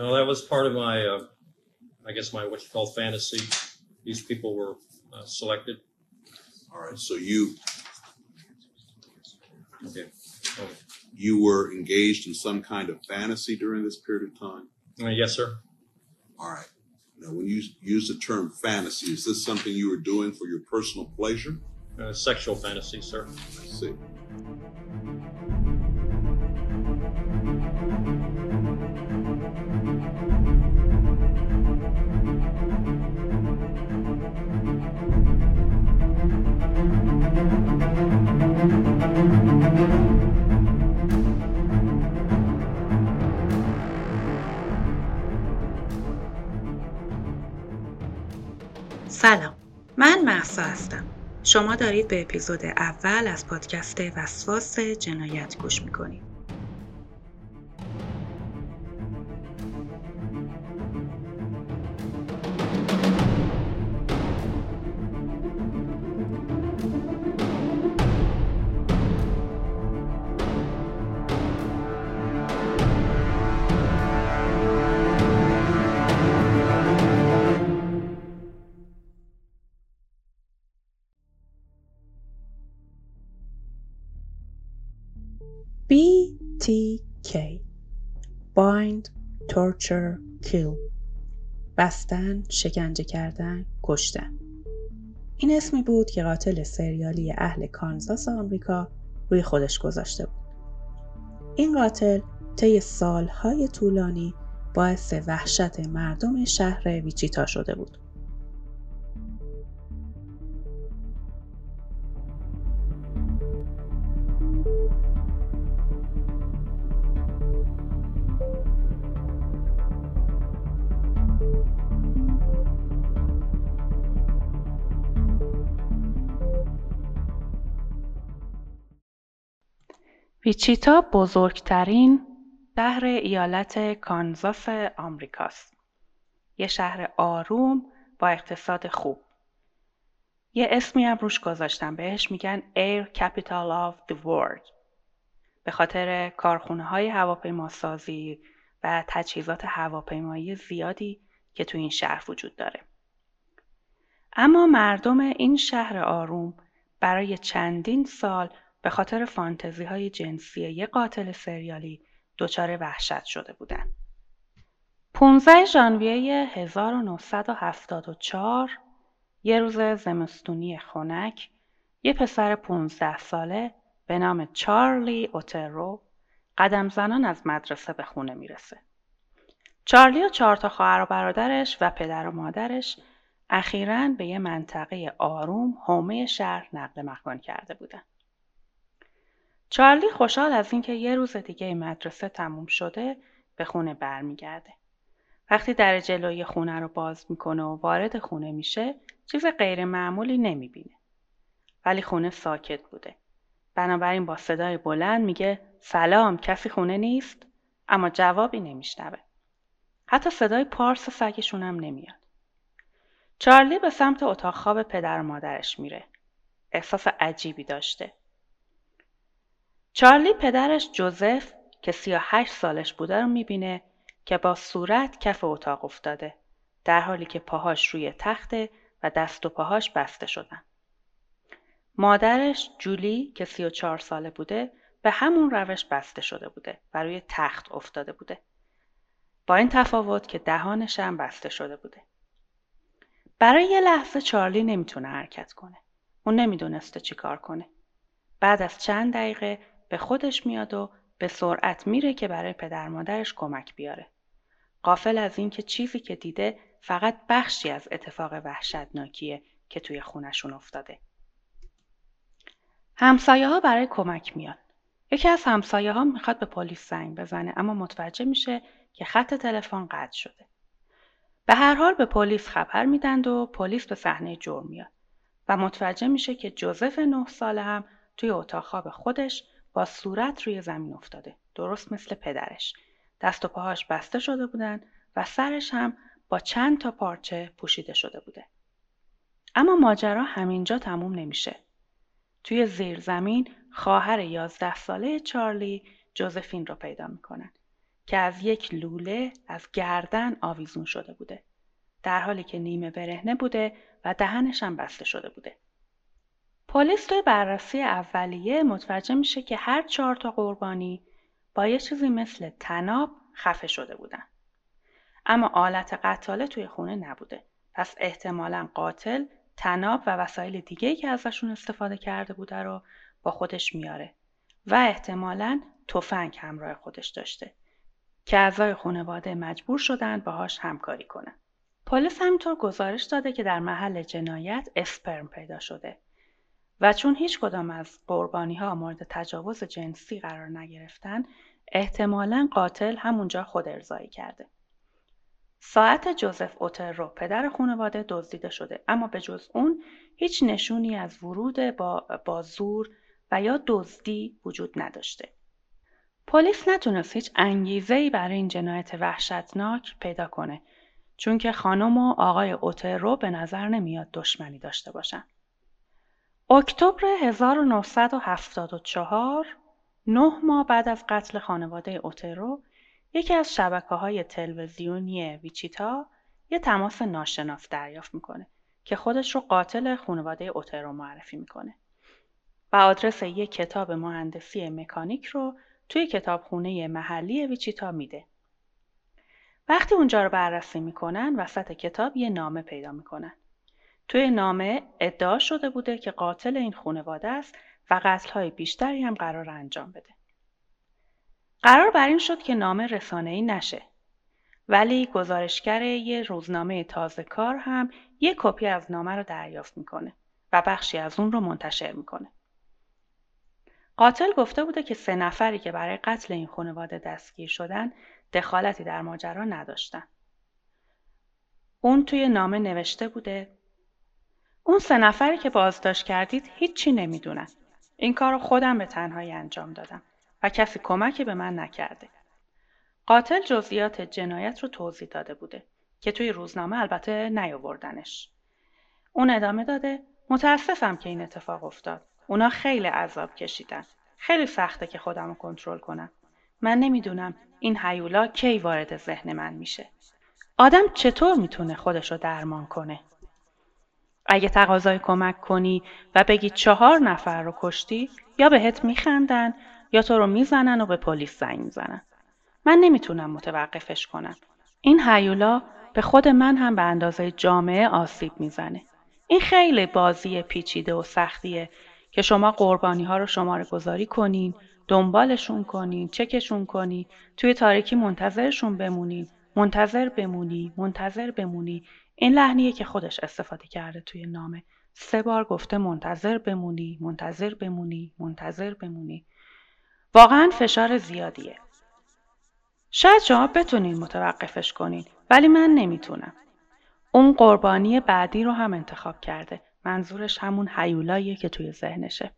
No, that was part of my, uh, I guess my what you call fantasy. These people were uh, selected. All right, so you, Okay. You were engaged in some kind of fantasy during this period of time? uh, yes, sir. All right. Now, when you use the term fantasy, is this something you were doing for your personal pleasure? Uh, sexual fantasy, sir. I see. سلام. من محسا هستم. شما دارید به اپیزود اول از پادکست وسواس جنایت گوش می‌کنید. BTK Bind, Torture, Kill بستن، شکنجه کردن، کشتن این اسمی بود که قاتل سریالی اهل کانزاس آمریکا روی خودش گذاشته بود. این قاتل طی سالهای طولانی باعث وحشت مردم شهر ویچیتا شده بود. ویچیتا بزرگترین شهر ایالت کانزاس آمریکاست. یه شهر آروم با اقتصاد خوب. یه اسمی هم روش گذاشتن بهش میگن Air Capital of the World. به خاطر کارخونه های هواپیماسازی و تجهیزات هواپیمایی زیادی که تو این شهر وجود داره. اما مردم این شهر آروم برای چندین سال به خاطر فانتزی های جنسی یک قاتل سریالی دچار وحشت شده بودند. 15 ژانویه 1974 یه روز زمستونی خنک یه پسر 15 ساله به نام چارلی اوترو قدم زنان از مدرسه به خونه می‌رسه. چارلی و چهار تا خواهر و برادرش و پدر و مادرش اخیراً به یه منطقه آروم حومه شهر نقل مکان کرده بودن. چارلی خوشحال از اینکه یه روز دیگه مدرسه تموم شده به خونه برمیگرده. وقتی در جلوی خونه رو باز می‌کنه و وارد خونه میشه چیز غیر معمولی نمی‌بینه. ولی خونه ساکت بوده. بنابراین با صدای بلند میگه سلام کسی خونه نیست؟ اما جوابی نمیشنوه. حتی صدای پارس سگشون هم نمیاد. چارلی به سمت اتاق خواب پدر و مادرش میره. احساس عجیبی داشته. چارلی پدرش جوزف که 38 سالش بوده رو می‌بینه که با صورت کف اتاق افتاده در حالی که پاهاش روی تخته و دست و پاهاش بسته شدن. مادرش جولی که 34 ساله بوده به همون روش بسته شده بوده و روی تخت افتاده بوده. با این تفاوت که دهانش هم بسته شده بوده. برای یه لحظه چارلی نمی‌تونه حرکت کنه. اون نمی‌دونسته چی کار کنه. بعد از چند دقیقه به خودش میاد و به سرعت میره که برای پدر مادرش کمک بیاره. قافل از اینکه چیزی که دیده فقط بخشی از اتفاق وحشتناکیه که توی خونشون افتاده. همسایه ها برای کمک میان. یکی از همسایه ها می‌خواد به پلیس زنگ بزنه اما متوجه میشه که خط تلفن قطع شده. به هر حال به پلیس خبر میدند و پلیس به صحنه جرم میاد و متوجه میشه که جوزف نه ساله هم توی اتاق خواب خودش با صورت روی زمین افتاده درست مثل پدرش دست و پاهاش بسته شده بودن و سرش هم با چند تا پارچه پوشیده شده بوده اما ماجرا همینجا تموم نمیشه توی زیر زمین خواهر یازده ساله چارلی جوزفین رو پیدا می‌کنن که از یک لوله از گردن آویزون شده بوده. در حالی که نیمه برهنه بوده و دهنش هم بسته شده بوده. پلیس توی بررسی اولیه متوجه میشه که هر چهار تا قربانی با یه چیزی مثل تناب خفه شده بودن. اما آلت قتاله توی خونه نبوده. پس احتمالا قاتل تناب و وسایل دیگه که ازشون استفاده کرده بوده رو با خودش میاره و احتمالا تفنگ همراه خودش داشته که اعضای خانواده مجبور شدن باهاش همکاری کنن. پلیس همینطور گزارش داده که در محل جنایت اسپرم پیدا شده و چون هیچ کدام از قربانی ها مورد تجاوز جنسی قرار نگرفتن احتمالا قاتل همونجا خود ارزایی کرده. ساعت جوزف اوترو پدر خانواده دزدیده شده اما به جز اون هیچ نشونی از ورود با, با زور و یا دزدی وجود نداشته. پلیس نتونست هیچ انگیزه‌ای برای این جنایت وحشتناک پیدا کنه چون که خانم و آقای اوترو به نظر نمیاد دشمنی داشته باشن. اکتبر 1974 نه ماه بعد از قتل خانواده اوترو یکی از شبکه های تلویزیونی ویچیتا یه تماس ناشناس دریافت می‌کنه که خودش رو قاتل خانواده اوترو معرفی می‌کنه و آدرس یک کتاب مهندسی مکانیک رو توی کتابخونه محلی ویچیتا میده. وقتی اونجا رو بررسی می‌کنن وسط کتاب یه نامه پیدا می‌کنن. توی نامه ادعا شده بوده که قاتل این خانواده است و قتلهای بیشتری هم قرار انجام بده. قرار بر این شد که نامه رسانه‌ای نشه. ولی گزارشگر یه روزنامه تازه کار هم یه کپی از نامه رو دریافت می‌کنه و بخشی از اون رو منتشر می‌کنه. قاتل گفته بوده که سه نفری که برای قتل این خانواده دستگیر شدن دخالتی در ماجرا نداشتن. اون توی نامه نوشته بوده اون سه نفری که بازداشت کردید هیچی نمی‌دونن. این کار رو خودم به تنهایی انجام دادم و کسی کمکی به من نکرده. قاتل جزئیات جنایت رو توضیح داده بوده که توی روزنامه البته نیاوردنش. اون ادامه داده متاسفم که این اتفاق افتاد. اونا خیلی عذاب کشیدن. خیلی سخته که خودم رو کنترل کنم. من نمی‌دونم این حیولا کی وارد ذهن من میشه. آدم چطور می‌تونه خودش رو درمان کنه؟ اگه تقاضای کمک کنی و بگی چهار نفر رو کشتی یا بهت میخندن یا تو رو می‌زنن و به پلیس زنگ می‌زنن. من نمی‌تونم متوقفش کنم. این حیولا به خود من هم به اندازه جامعه آسیب می‌زنه. این خیلی بازی پیچیده و سختیه که شما قربانی ها رو شماره گذاری کنین، دنبالشون کنین، چکشون کنین، توی تاریکی منتظرشون بمونین، منتظر بمونی، منتظر بمونی. این لحنیه که خودش استفاده کرده توی نامه. سه بار گفته منتظر بمونی، منتظر بمونی، منتظر بمونی. واقعا فشار زیادیه. شاید شما بتونین متوقفش کنین ولی من نمی‌تونم. اون قربانی بعدی رو هم انتخاب کرده. منظورش همون حیولاییه که توی ذهنشه.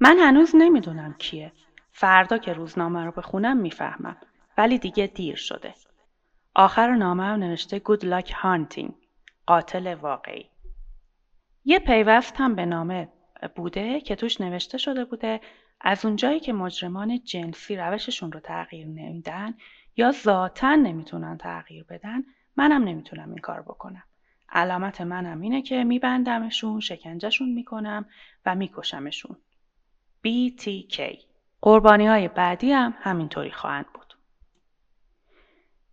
من هنوز نمی‌دونم کیه. فردا که روزنامه رو بخونم می‌فهمم. ولی دیگه دیر شده. آخر نامه هم نوشته Good luck hunting. قاتل واقعی. یه پیوست هم به نامه بوده که توش نوشته شده بوده از اونجایی که مجرمان جنسی روششون رو تغییر نمیدن یا ذاتا نمی‌تونن تغییر بدن منم نمی‌تونم این کار بکنم. علامت منم اینه که میبندمشون، شکنجهشون می‌کنم و میکشمشون. BTK قربانی های بعدی هم همینطوری خواهند بود.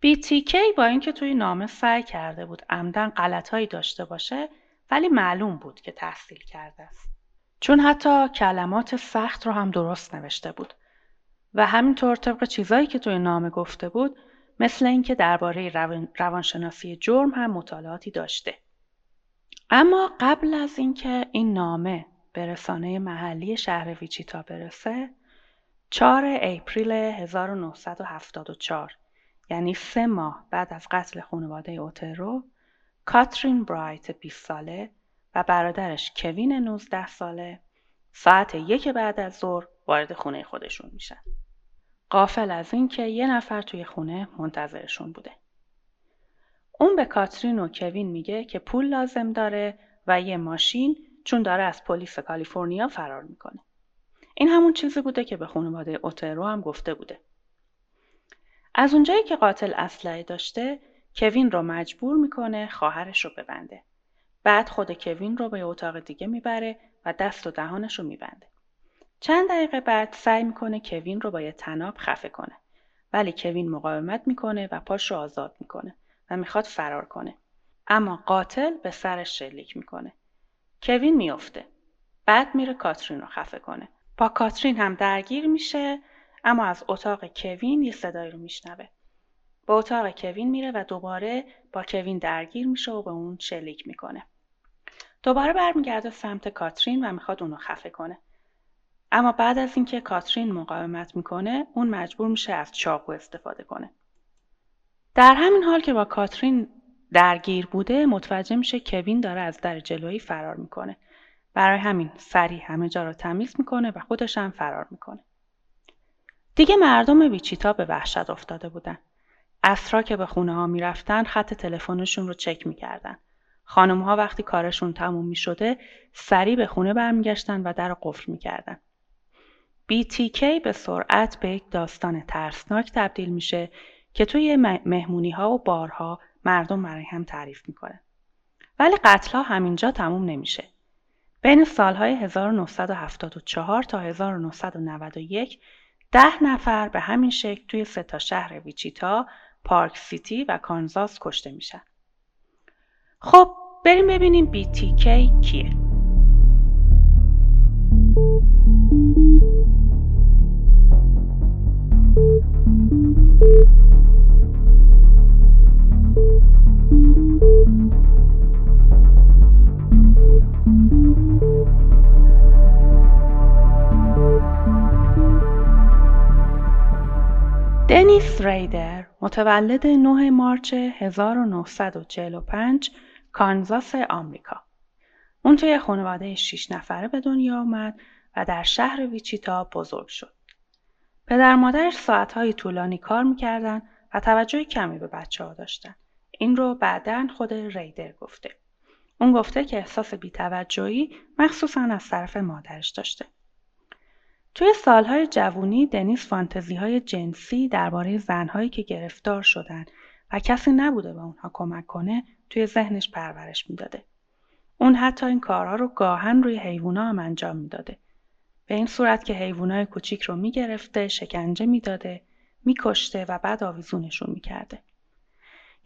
BTK با اینکه توی نامه سعی کرده بود عمدن غلطهایی داشته باشه ولی معلوم بود که تحصیل کرده است. چون حتی کلمات سخت رو هم درست نوشته بود و همینطور طبق چیزایی که توی نامه گفته بود مثل اینکه درباره روانشناسی جرم هم مطالعاتی داشته. اما قبل از اینکه این نامه به رسانه محلی شهر ویچیتا برسه 4 اپریل 1974 یعنی سه ماه بعد از قتل خانواده اوترو کاترین برایت 20 ساله و برادرش کوین 19 ساله ساعت یک بعد از ظهر وارد خونه خودشون میشن. قافل از اینکه یه نفر توی خونه منتظرشون بوده. اون به کاترین و کوین میگه که پول لازم داره و یه ماشین چون داره از پلیس کالیفرنیا فرار می‌کنه. این همون چیزی بوده که به خانواده اوترو هم گفته بوده. از اونجایی که قاتل اسلحه داشته کوین رو مجبور می‌کنه خواهرش رو ببنده. بعد خود کوین رو به اتاق دیگه می‌بره و دست و دهانش رو میبنده. چند دقیقه بعد سعی می‌کنه کوین رو با یه تناب خفه کنه. ولی کوین مقاومت می‌کنه و پاش رو آزاد می‌کنه و می‌خواد فرار کنه. اما قاتل به سرش شلیک می‌کنه. کوین میافته. بعد میره کاترین رو خفه کنه. با کاترین هم درگیر میشه اما از اتاق کوین یه صدایی رو میشنوه. به اتاق کوین میره و دوباره با کوین درگیر میشه و به اون شلیک می‌کنه. دوباره برمیگرده سمت کاترین و می‌خواد اونو خفه کنه. اما بعد از اینکه کاترین مقاومت می‌کنه اون مجبور میشه از چاقو استفاده کنه. در همین حال که با کاترین درگیر بوده متوجه میشه کوین داره از در جلویی فرار می‌کنه. برای همین سریع همه جا رو تمیز می‌کنه و خودش هم فرار می‌کنه. دیگه مردم ویچیتا به وحشت افتاده بودن. اسرا که به خونه ها می‌رفتن خط تلفنشون رو چک می‌کردن. خانم ها وقتی کارشون تموم می شده سریع به خونه برمیگشتن و در قفل می‌کردن. BTK به سرعت به یک داستان ترسناک تبدیل میشه که توی مهمونی ها و بارها مردم برای هم تعریف می‌کنه. ولی قتل ها همینجا تموم نمیشه. بین سالهای 1974 تا 1991 ده نفر به همین شکل توی سه تا شهر ویچیتا، پارک سیتی و کانزاس کشته میشن. خب بریم ببینیم BTK کیه. دنیس ریدر متولد 9 مارچ 1945 کانزاس آمریکا. اون توی خانواده 6 نفره به دنیا آمد و در شهر ویچیتا بزرگ شد. پدر مادرش ساعتهای طولانی کار می‌کردن و توجه کمی به بچه ها داشتن. این رو بعدا خود ریدر گفته. اون گفته که احساس بیتوجهی مخصوصا از طرف مادرش داشته. توی سالهای جوونی دنیس فانتزی های جنسی درباره زنهایی که گرفتار شدن و کسی نبوده به اونها کمک کنه توی ذهنش پرورش می‌داده. اون حتی این کارها رو گاهن روی حیوونا هم انجام می‌داده. به این صورت که حیوانای کوچیک رو می‌گرفته، شکنجه می‌داده، میکشته و بعد آویزونشون می‌کرده.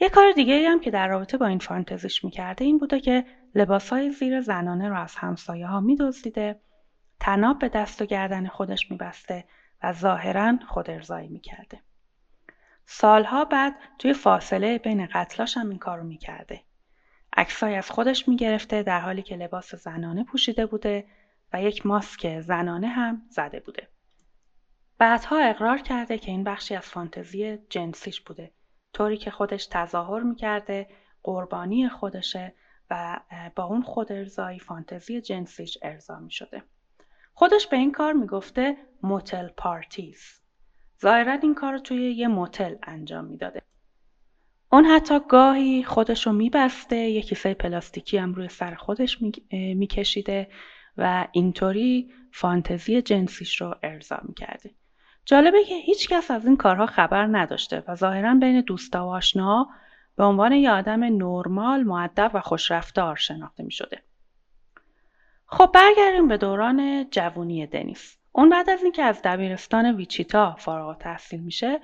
یه کار دیگه هم که در رابطه با این فانتزیش می‌کرده این بوده که لباسهای زیر زنانه رو از همسایه ها میدزدیده تناب به دست و گردن خودش میبسته و ظاهرا خود ارزایی می‌کرده. سالها بعد توی فاصله بین قتلاش هم این کارو می‌کرده. عکسای از خودش می‌گرفته در حالی که لباس زنانه پوشیده بوده و یک ماسک زنانه هم زده بوده. بعدها اقرار کرده که این بخشی از فانتزی جنسیش بوده. طوری که خودش تظاهر می‌کرده قربانی خودشه و با اون خود ارزایی فانتزی جنسیش ارضا می شده. خودش به این کار می‌گفته موتل پارتیز. ظاهرا این کار رو توی یه موتل انجام می‌داده. اون حتی گاهی خودش رو میبسته یه کیسه پلاستیکی هم روی سر خودش میکشیده و اینطوری فانتزی جنسیش رو ارضا می‌کرده. جالبه که هیچ کس از این کارها خبر نداشته و ظاهرا بین دوستا و آشناها به عنوان یه آدم نرمال، معدب و خوشرفتار شناخته می شده. خب برگردیم به دوران جوونی دنیس. اون بعد از اینکه از دبیرستان ویچیتا فارغ‌التحصیل میشه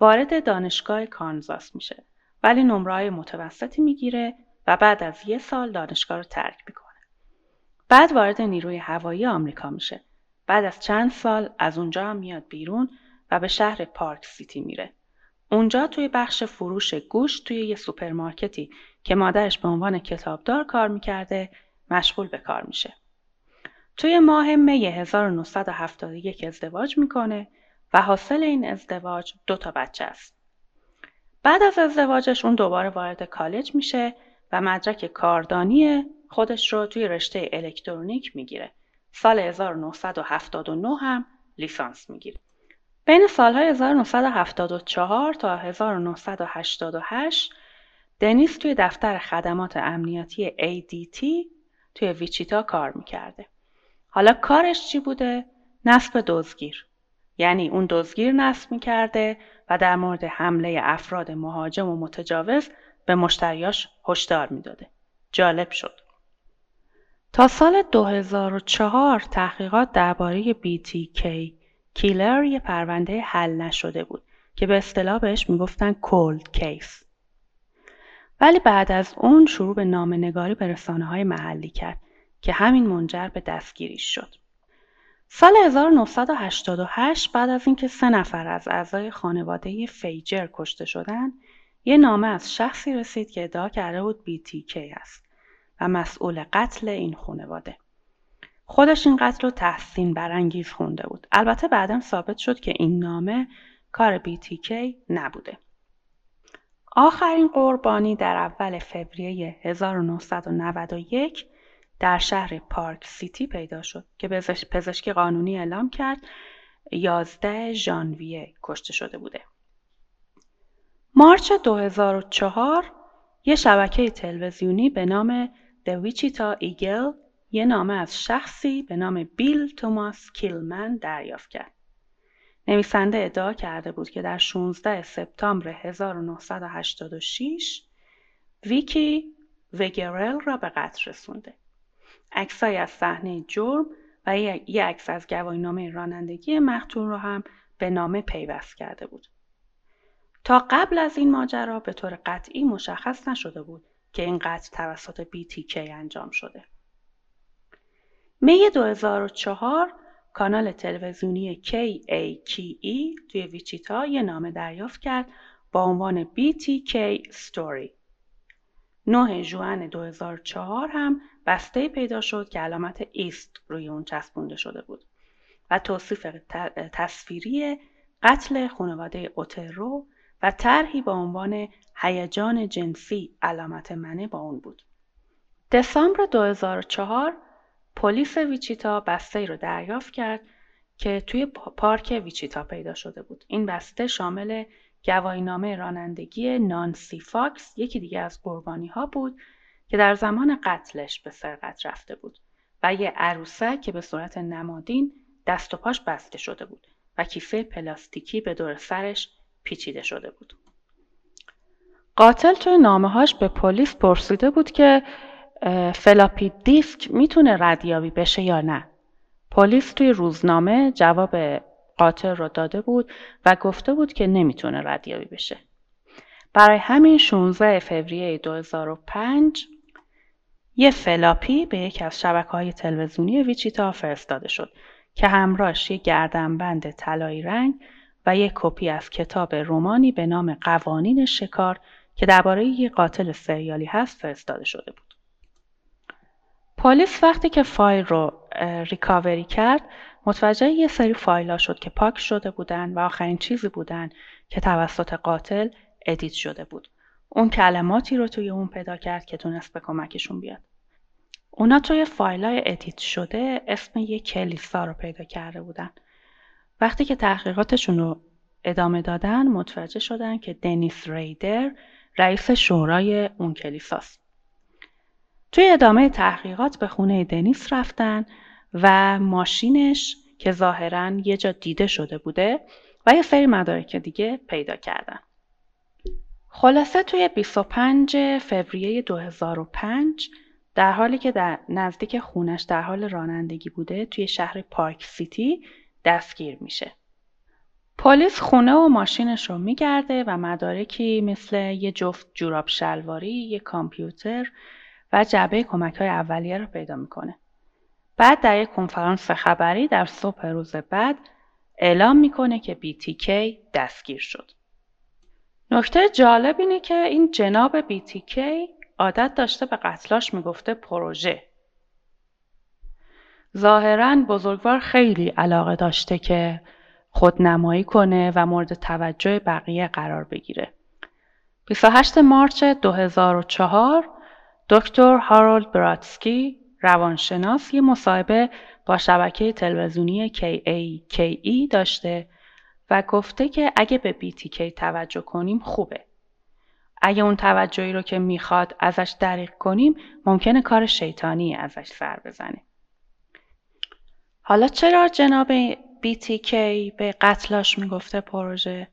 وارد دانشگاه کانزاس میشه ولی نمره متوسطی می‌گیره و بعد از یه سال دانشگاه رو ترک می‌کنه. بعد وارد نیروی هوایی آمریکا میشه. بعد از چند سال از اونجا هم میاد بیرون و به شهر پارک سیتی میره. اونجا توی بخش فروش گوشت توی یه سوپرمارکتی که مادرش به عنوان کتابدار کار می‌کرده مشغول به کار میشه. توی ماه می 1971 ازدواج می‌کنه و حاصل این ازدواج دو تا بچه است. بعد از ازدواجش اون دوباره وارد کالج میشه و مدرک کاردانی خودش رو توی رشته الکترونیک می‌گیره. سال 1979 هم لیسانس می‌گیره. بین سالهای 1974 تا 1988 دنیس توی دفتر خدمات امنیتی ADT توی ویچیتا کار می‌کرده. حالا کارش چی بوده؟ نصب دزگیر. یعنی اون دزگیر نصب می‌کرده و در مورد حمله افراد مهاجم و متجاوز به مشتریاش هشدار می‌داده. جالب شد. تا سال 2004 تحقیقات درباره BTK کیلر یه پرونده حل نشده بود که به اصطلاح بهش می‌گفتن کولد کیس. ولی بعد از اون شروع به نامنگاری به رسانه های محلی کرد که همین منجر به دستگیریش شد. سال 1988 بعد از اینکه سه نفر از اعضای خانواده فیجر کشته شدن، یه نامه از شخصی رسید که ادعا کرده بود BTK است و مسئول قتل این خانواده. خودش این قتل رو تحسین برانگیز خونده بود. البته بعدا ثابت شد که این نامه کار BTK نبوده. آخرین قربانی در اول فوریه 1991 در شهر پارک سیتی پیدا شد که پزشکی قانونی اعلام کرد 11 ژانویه کشته شده بوده. مارچ 2004 یه شبکه تلویزیونی به نام The Wichita Eagle یه نامه از شخصی به نام بیل توماس کیلمن دریافت کرد. نویسنده ادعا کرده بود که در 16 سپتامبر 1986 ویکی وگرل را به قتل رسونده. عکسای از صحنه جرم و یک عکس از گواهینامه رانندگی مقتول را هم به نامه پیوست کرده بود. تا قبل از این ماجرا به طور قطعی مشخص نشده بود که این قتل توسط BTK انجام شده. می 2004 کانال تلویزیونی KAKE توی ویچیتا یه نامه دریافت کرد با عنوان BTK Story. 9 ژوئن 2004 هم بسته پیدا شد که علامت ایست روی اون چسبونده شده بود و توصیف تصویری قتل خانواده اوترو و طرحی با عنوان هیجان جنسی علامت منه با اون بود. دسامبر 2004 پلیس ویچیتا بسته رو دریافت کرد که توی پارک ویچیتا پیدا شده بود. این بسته شامل گواهینامه رانندگی نانسی فاکس یکی دیگه از قربانی ها بود که در زمان قتلش به سرقت رفته بود و یه عروسک که به صورت نمادین دست و پاش بسته شده بود و کیسه پلاستیکی به دور سرش پیچیده شده بود. قاتل توی نامه‌هاش به پلیس پرسیده بود که فلاپی دیسک می‌تونه ردیابی بشه یا نه. پلیس توی روزنامه جواب قاتل رو داده بود و گفته بود که نمی‌تونه ردیابی بشه. برای همین 16 فوریه 2005 یه فلاپی به یکی از شبکه های تلویزیونی ویچیتا فرستاده شد که همراهش یه گردنبند طلایی رنگ و یک کپی از کتاب رمانی به نام قوانین شکار که درباره یک قاتل سریالی هست فرستاده شده بود. پلیس وقتی که فایل رو recovery کرد متوجه یه سری فایل ها شد که پاک شده بودن و آخرین چیزی بودن که توسط قاتل edit شده بود. اون کلماتی رو توی اون پیدا کرد که تونست به کمکشون بیاد. اونا توی فایل های edit شده اسم یه کلیسا رو پیدا کرده بودن. وقتی که تحقیقاتشون رو ادامه دادن متوجه شدن که دنیس ریدر رئیس شورای اون کلیساست. توی ادامه تحقیقات به خونه دنیس رفتن و ماشینش که ظاهرا یه جا دیده شده بوده و یه سری مدارک دیگه پیدا کردن. خلاصه توی 25 فوریه 2005 در حالی که در نزدیک خونش در حال رانندگی بوده توی شهر پارک سیتی دستگیر میشه. پلیس خونه و ماشینش رو میگرده و مدارکی مثل یه جفت جوراب شلواری، یه کامپیوتر و جعبه کمک های اولیه رو پیدا می‌کنه. بعد در یک کنفرانس خبری در صبح روز بعد اعلام می‌کنه که BTK دستگیر شد. نکته جالب اینه که این جناب BTK عادت داشته به قتلاش می‌گفته پروژه. ظاهرا بزرگوار خیلی علاقه داشته که خودنمایی کنه و مورد توجه بقیه قرار بگیره. 28 مارچ 2004 دکتر هارولد براتسکی روانشناس یه مصاحبه با شبکه تلویزیونی KAKE داشته و گفته که اگه به BTK توجه کنیم خوبه. اگه اون توجهی رو که می‌خواد ازش دریق کنیم ممکنه کار شیطانی ازش سر بزنه. حالا چرا جناب BTK به قتلاش می‌گفته پروژه؟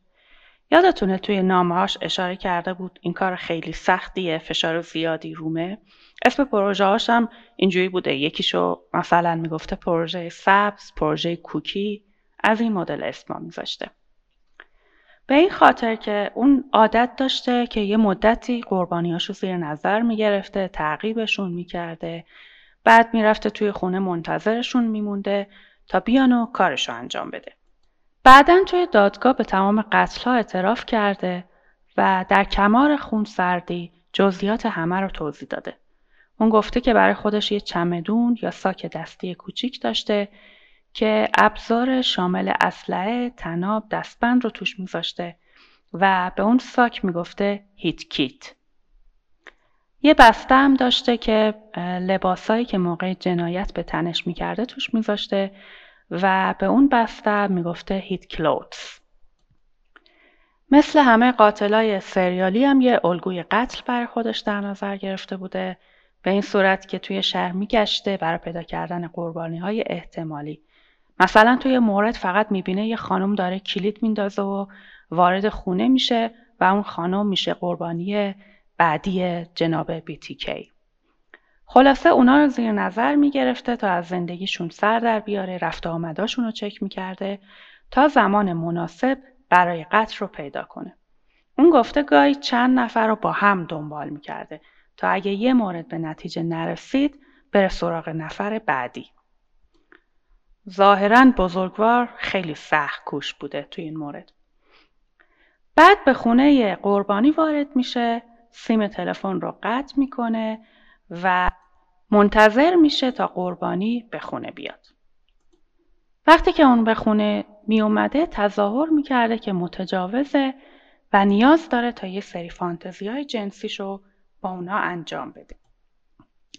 یادتونه توی نامهاش اشاره کرده بود این کار خیلی سختیه فشار زیادی رومه اسم پروژه هم اینجوری بوده یکیشو مثلا می‌گفته پروژه سبز پروژه کوکی از این مدل اسما میذاشته به این خاطر که اون عادت داشته که یه مدتی قربانیاشو زیر نظر می‌گرفته تعقیبشون می‌کرده بعد می‌رفته توی خونه منتظرشون میمونده تا بیان و کارشو انجام بده بعدا توی دادگاه به تمام قتلها اعتراف کرده و در کمار خون سردی جزئیات همه رو توضیح داده. اون گفته که برای خودش یه چمدون یا ساک دستی کوچیک داشته که ابزار شامل اسلحه، تناب، دستبند رو توش میذاشته و به اون ساک می‌گفته هیت کیت. یه بسته هم داشته که لباسایی که موقع جنایت به تنش می‌کرده توش میذاشته و به اون بسته می‌گفته هیت کلوتس. مثل همه قاتلای سریالی هم یه الگوی قتل برای خودش در نظر گرفته بوده به این صورت که توی شهر میگشته برای پیدا کردن قربانی های احتمالی مثلا توی مورد فقط می‌بینه یه خانم داره کلید میندازه و وارد خونه میشه و اون خانم میشه قربانی بعدی جناب کی. خلاصه اونا رو زیر نظر می‌گرفته تا از زندگیشون سر در بیاره رفت آمداشون رو چک می‌کرده تا زمان مناسب برای قتل رو پیدا کنه. اون گفته گاهی چند نفر رو با هم دنبال می‌کرده تا اگه یه مورد به نتیجه نرسید بره سراغ نفر بعدی. ظاهرا بزرگوار خیلی سخت کوش بوده توی این مورد. بعد به خونه قربانی وارد میشه سیم تلفن رو قطع می‌کنه و منتظر میشه تا قربانی به خونه بیاد. وقتی که اون به خونه می اومده تظاهر می‌کرده که متجاوزه و نیاز داره تا یه سری فانتزی های جنسیشو با اونا انجام بده.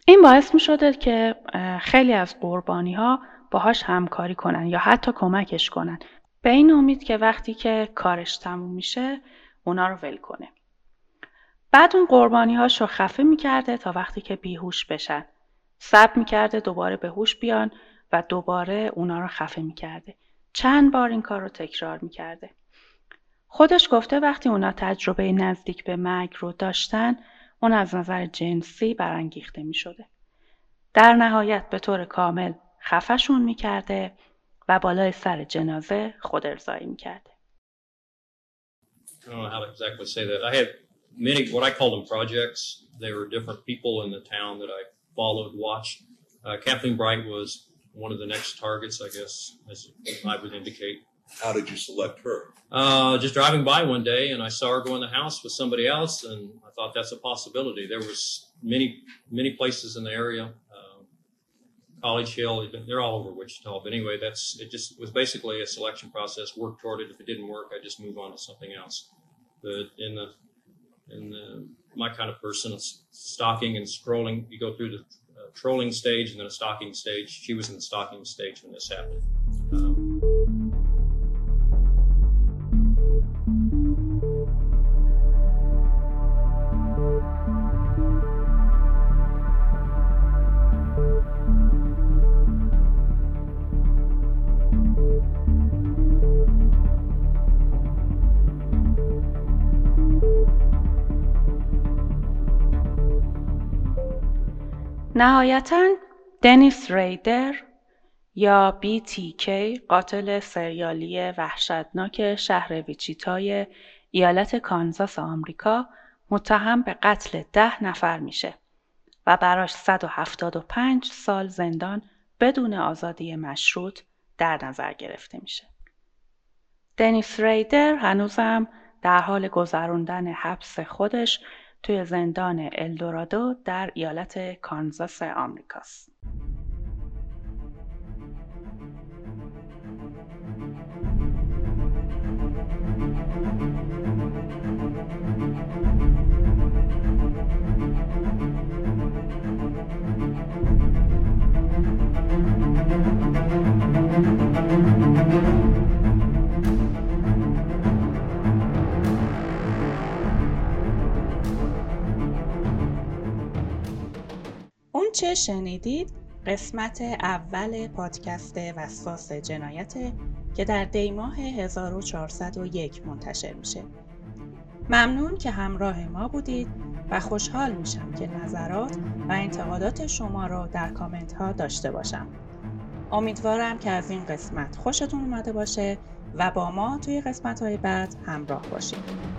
این باعث می شده که خیلی از قربانی ها باهاش همکاری کنن یا حتی کمکش کنن به این امید که وقتی که کارش تموم میشه اونا رو ول کنه. بعد اون قربانی هاش رو خفه می‌کرده تا وقتی که بیهوش بشن. سب می‌کرده دوباره به هوش بیان و دوباره اونا رو خفه می‌کرده. چند بار این کار رو تکرار می‌کرده. خودش گفته وقتی اونا تجربه نزدیک به مرگ رو داشتن اون از نظر جنسی برانگیخته می شده. در نهایت به طور کامل خفشون می کرده و بالای سر جنازه خود ارزایی می کرده. I don't know how to exactly say that. I had many, what I call them projects. They were different people in the town that I followed, watched. Uh, Kathleen Bright was one of the next targets, I guess, as I would indicate. How did you select her? Uh, just driving by one day, and I saw her go in the house with somebody else, and I thought that's a possibility. There was many, many places in the area, uh, College Hill, they're all over Wichita. But anyway, that's it. Just was basically a selection process. Work toward it. If it didn't work, I just move on to something else. But in the in the, my kind of person, stalking and scrolling, you go through the uh, trolling stage and then a stalking stage. She was in the stalking stage when this happened. Um, نهایتا دنیس ریدر یا BTK قاتل سریالی وحشتناک شهر ویچیتای ایالت کانزاس آمریکا متهم به قتل ده نفر میشه و براش 175 سال زندان بدون آزادی مشروط در نظر گرفته میشه. دنیس ریدر هنوزم در حال گذراندن حبس خودش توی زندان الدورادو در ایالت کانزاس آمریکاست. چه شنیدید قسمت اول پادکست وسواس جنایت که در دیماه 1401 منتشر میشه. ممنون که همراه ما بودید و خوشحال میشم که نظرات و انتقادات شما را در کامنت ها داشته باشم. امیدوارم که از این قسمت خوشتون اومده باشه و با ما توی قسمت های بعد همراه باشید.